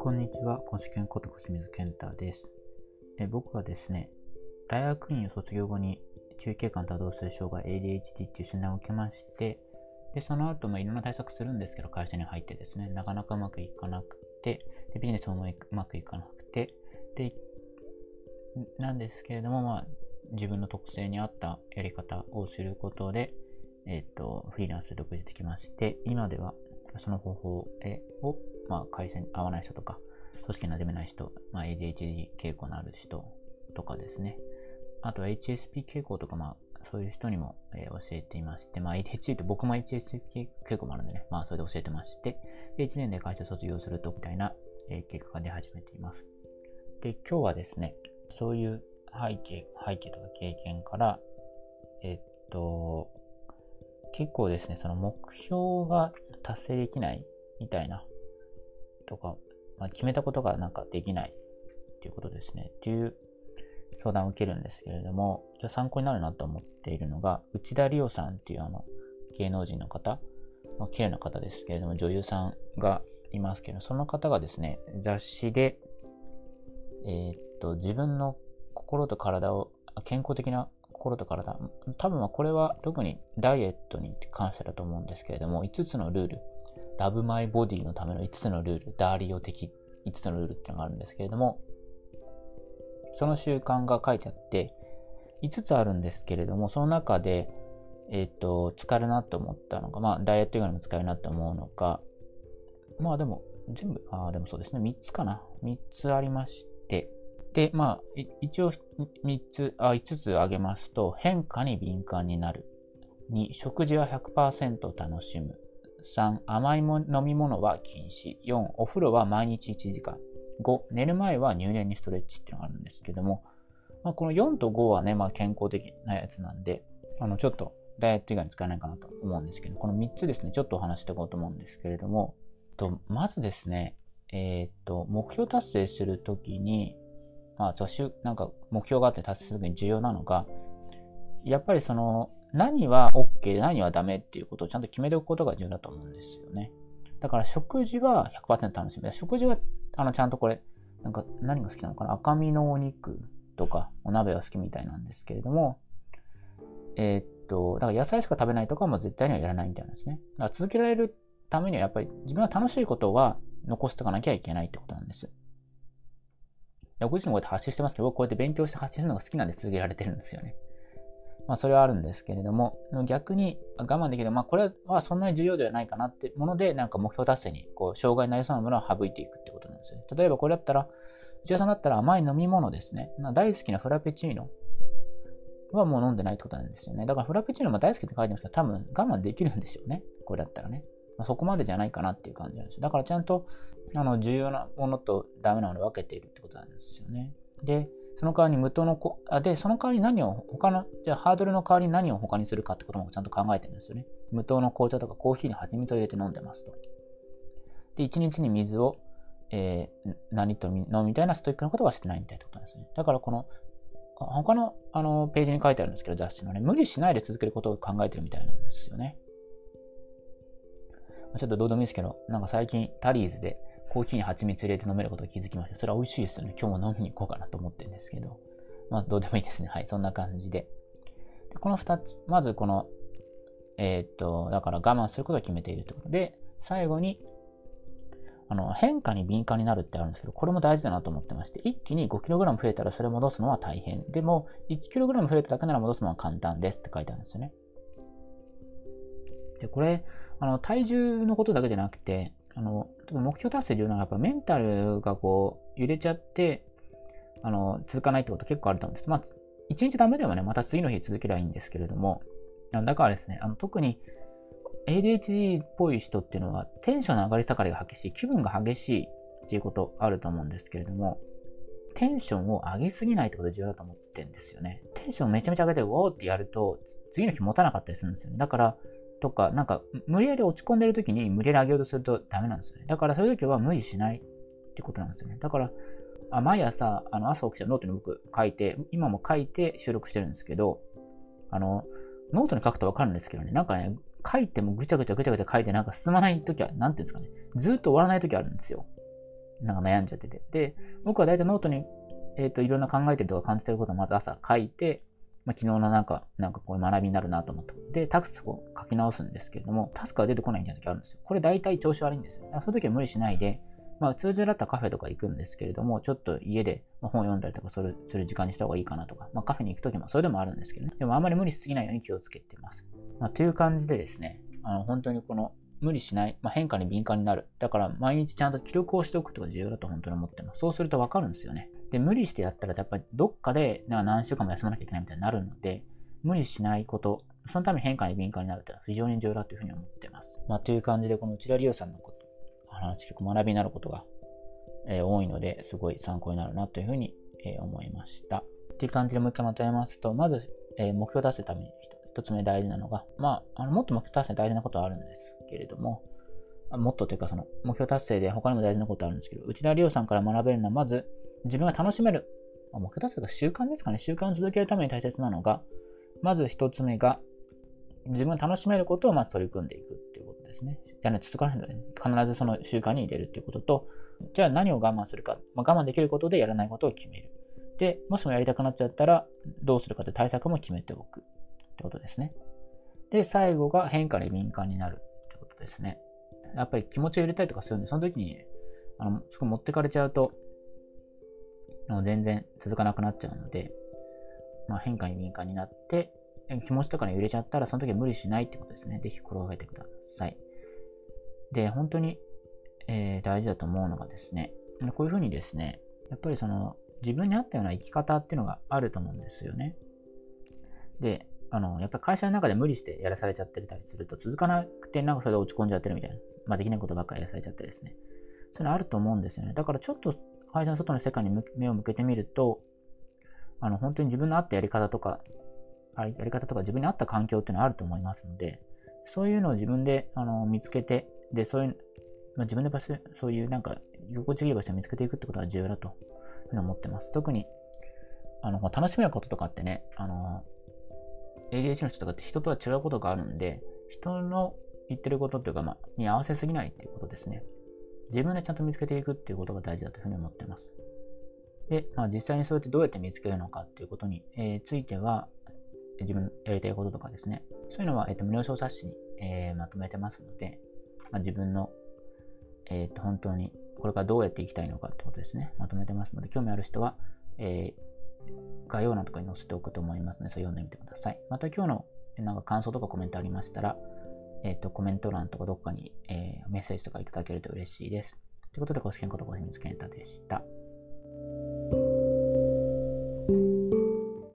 こんにちは、コシケンこと清水健太ですで。僕はですね、大学院を卒業後に注意欠陥多動性障害 ADHD っていう診断を受けまして、で、その後もいろんな対策するんですけど、会社に入ってですね、なかなかうまくいかなくて、でビジネスもうまくいかなくて、で、なんですけれども、まあ、自分の特性に合ったやり方を知ることで、えっ、ー、と、フリーランスで独立できまして、今ではその方法を、まあ、会社に合わない人とか、組織に馴染めない人、まあ、ADHD 傾向のある人とかですね、あとは HSP 傾向とか、まあ、そういう人にも、えー、教えていまして、まあ、ADHD って僕も HSP 傾向もあるんでね、まあ、それで教えてまして、1年で会社卒業すると、みたいな、えー、結果が出始めています。で、今日はですね、そういう背景、背景とか経験から、えっと、結構ですね、その目標が達成できないみたいな、とか、まあ、決めたことがなんかできないっていうことですね、っていう相談を受けるんですけれども、今日参考になるなと思っているのが、内田理央さんっていうあの、芸能人の方、まあ、綺麗な方ですけれども、女優さんがいますけど、その方がですね、雑誌で、えー、っと、自分の心と体を、健康的な心と体、多分これは特にダイエットに関してだと思うんですけれども、5つのルール、ラブマイボディのための5つのルール、ダーリオ的5つのルールっていうのがあるんですけれども、その習慣が書いてあって、5つあるんですけれども、その中で、えっ、ー、と、使えるなと思ったのが、まあ、ダイエット以外にも使えるなと思うのか、まあでも、全部、ああ、でもそうですね、3つかな。3つありまして、で、まあ、一応3つ、あ、5つ挙げますと、変化に敏感になる。2、食事は100%楽しむ。3、甘いも飲み物は禁止。4、お風呂は毎日1時間。5、寝る前は入念にストレッチっていうのがあるんですけども、まあ、この4と5はね、まあ、健康的なやつなんで、あの、ちょっとダイエット以外に使えないかなと思うんですけど、この3つですね、ちょっとお話していこうと思うんですけれども、とまずですね、えー、っと、目標達成するときに、まあ、助手なんか目標があって達成するときに重要なのが、やっぱりその、何は OK、何はダメっていうことをちゃんと決めておくことが重要だと思うんですよね。だから食事は100%楽しみだ。食事は、あの、ちゃんとこれ、なんか何が好きなのかな？赤身のお肉とか、お鍋は好きみたいなんですけれども、えー、っと、だから野菜しか食べないとかも絶対にはやらないみたいなんですね。だから続けられるためにはやっぱり自分が楽しいことは残しておかなきゃいけないってことなんです。僕自身もこうやって発信してますけど、僕こうやって勉強して発信するのが好きなんで続けられてるんですよね。まあそれはあるんですけれども、逆に我慢できる、まあこれはそんなに重要ではないかなってもので、なんか目標達成にこう障害になりそうなものを省いていくってことなんですよね。例えばこれだったら、内田さんだったら甘い飲み物ですね。大好きなフラペチーノはもう飲んでないってことなんですよね。だからフラペチーノも大好きって書いてますけど、多分我慢できるんですよね。これだったらね。まあ、そこまでじゃないかなっていう感じなんですよ。だからちゃんとあの重要なものとダメなものを分けているってことなんですよね。で、その代わりに無糖のこ、あで、その代わりに何を、他の、じゃあハードルの代わりに何を他にするかってこともちゃんと考えてるんですよね。無糖の紅茶とかコーヒーに蜂蜜を入れて飲んでますと。で、1日に水を、えー、何と飲むみたいなストイックなことはしてないみたいなことなんですね。だからこの、他のあのページに書いてあるんですけど、雑誌のね、無理しないで続けることを考えてるみたいなんですよね。ちょっとどうでもいいですけど、なんか最近タリーズでコーヒーに蜂蜜入れて飲めることに気づきました。それは美味しいですよね。今日も飲みに行こうかなと思ってるんですけど。まあどうでもいいですね。はい、そんな感じで。でこの二つ、まずこの、えー、っと、だから我慢することを決めているということで、最後に、あの、変化に敏感になるってあるんですけど、これも大事だなと思ってまして、一気に 5kg 増えたらそれ戻すのは大変。でも、1kg 増えただけなら戻すのは簡単ですって書いてあるんですよね。で、これ、あの、体重のことだけじゃなくて、あの、目標達成重要なのはやっぱメンタルがこう、揺れちゃって、あの、続かないってこと結構あると思うんです。まあ、一日ダメでもね、また次の日続ければいいんですけれども、だからですね、あの特に ADHD っぽい人っていうのは、テンションの上がり下がりが激しい、気分が激しいっていうことあると思うんですけれども、テンションを上げすぎないってこと重要だと思ってるんですよね。テンションめちゃめちゃ上げて、ウォーってやると、次の日持たなかったりするんですよね。だから、とか、なんか、無理やり落ち込んでる時に無理やり上げようとするとダメなんですよね。だからそういう時は無理しないってことなんですよね。だから、あ毎朝、あの朝起きたノートに僕書いて、今も書いて収録してるんですけど、あの、ノートに書くとわかるんですけどね、なんかね、書いてもぐちゃぐちゃぐちゃぐちゃ書いてなんか進まないときは、なんていうんですかね。ずっと終わらないときあるんですよ。なんか悩んじゃってて。で、僕は大体ノートに、えっ、ー、と、いろんな考えてるとか感じてることをまず朝書いて、まあ、昨日のなんか、なんかこう学びになるなと思った。で、タスクを書き直すんですけれども、タスクが出てこないみたいな時あるんですよ。これ大体調子悪いんですよ。その時は無理しないで、まあ通常だったらカフェとか行くんですけれども、ちょっと家で本読んだりとかするする時間にした方がいいかなとか、まあカフェに行く時もそれでもあるんですけどね。でもあんまり無理しすぎないように気をつけてます。まあ、という感じでですね、あの本当にこの無理しない、まあ、変化に敏感になる。だから毎日ちゃんと記録をしておくことが重要だと本当に思ってます。そうするとわかるんですよね。で、無理してやったらやっぱりどっかでなんか何週間も休まなきゃいけないみたいになるので、無理しないこと、そのために変化に敏感になるというのは非常に重要だというふうに思っています。まあ、という感じで、この内田理央さんのこと、話結構学びになることがえー、多いので、すごい参考になるなというふうに、えー、思いました。っていう感じでもう一回まとめますと、まず、えー、目標達成のために一つ目大事なのが、まあ、あのもっと目標達成大事なことはあるんですけれども、もっとというかその目標達成で他にも大事なことあるんですけど、内田理央さんから学べるのは、まず自分が楽しめる、まあ、目標達成が習慣ですかね、習慣を続けるために大切なのが、まず一つ目が、自分が楽しめることをまず取り組んでいくっていうことですね。じゃあね、続かないので、ね、必ずその習慣に入れるっていうことと、じゃあ何を我慢するか。まあ、我慢できることでやらないことを決める。で、もしもやりたくなっちゃったら、どうするかという対策も決めておく。ってことですね。で、最後が変化に敏感になるってことですね。やっぱり気持ちを入れたりとかするんで、その時に、あの、すごい持ってかれちゃうと、全然続かなくなっちゃうので、まあ、変化に敏感になって、気持ちとかに揺れちゃったら、その時は無理しないってことですね。ぜひ心がけてください。で、本当にえー、大事だと思うのがですね、こういうふうにですね、やっぱりその自分に合ったような生き方っていうのがあると思うんですよね。で、あの、やっぱり会社の中で無理してやらされちゃってたりすると続かなくてなんかそれで落ち込んじゃってるみたいな。まあできないことばっかりやらされちゃってですね。そういうのあると思うんですよね。だからちょっと会社の外の世界に目を向けてみると、あの、本当に自分の合ったやり方とか、やり方とか自分に合った環境っていうのはあると思いますので、そういうのを自分であの見つけて、で、そういうまあ、自分で場所、そういうなんか、居心地いい場所を見つけていくってことが重要だというふうに思ってます。特に、あの、楽しめることとかってね、あの、ADHD の人とかって人とは違うことがあるんで、人の言ってることっていうか、まあ、に合わせすぎないっていうことですね。自分でちゃんと見つけていくっていうことが大事だというふうに思ってます。で、まあ、実際にそうやってどうやって見つけるのかっていうことに、えー、ついては、自分やりたいこととかですね、そういうのは、えーと、無料小冊子に、えー、まとめてますので、まあ、自分のえっ、ー、と、本当にこれからどうやっていきたいのかってことですね。まとめてますので、興味ある人は、えー、概要欄とかに載せておくと思いますので、それ読んでみてください。また今日のなんか感想とかコメントありましたら、えっ、ー、と、コメント欄とかどっかに、えー、メッセージとかいただけると嬉しいです。ということで、ご視聴ことご秘密健太でした。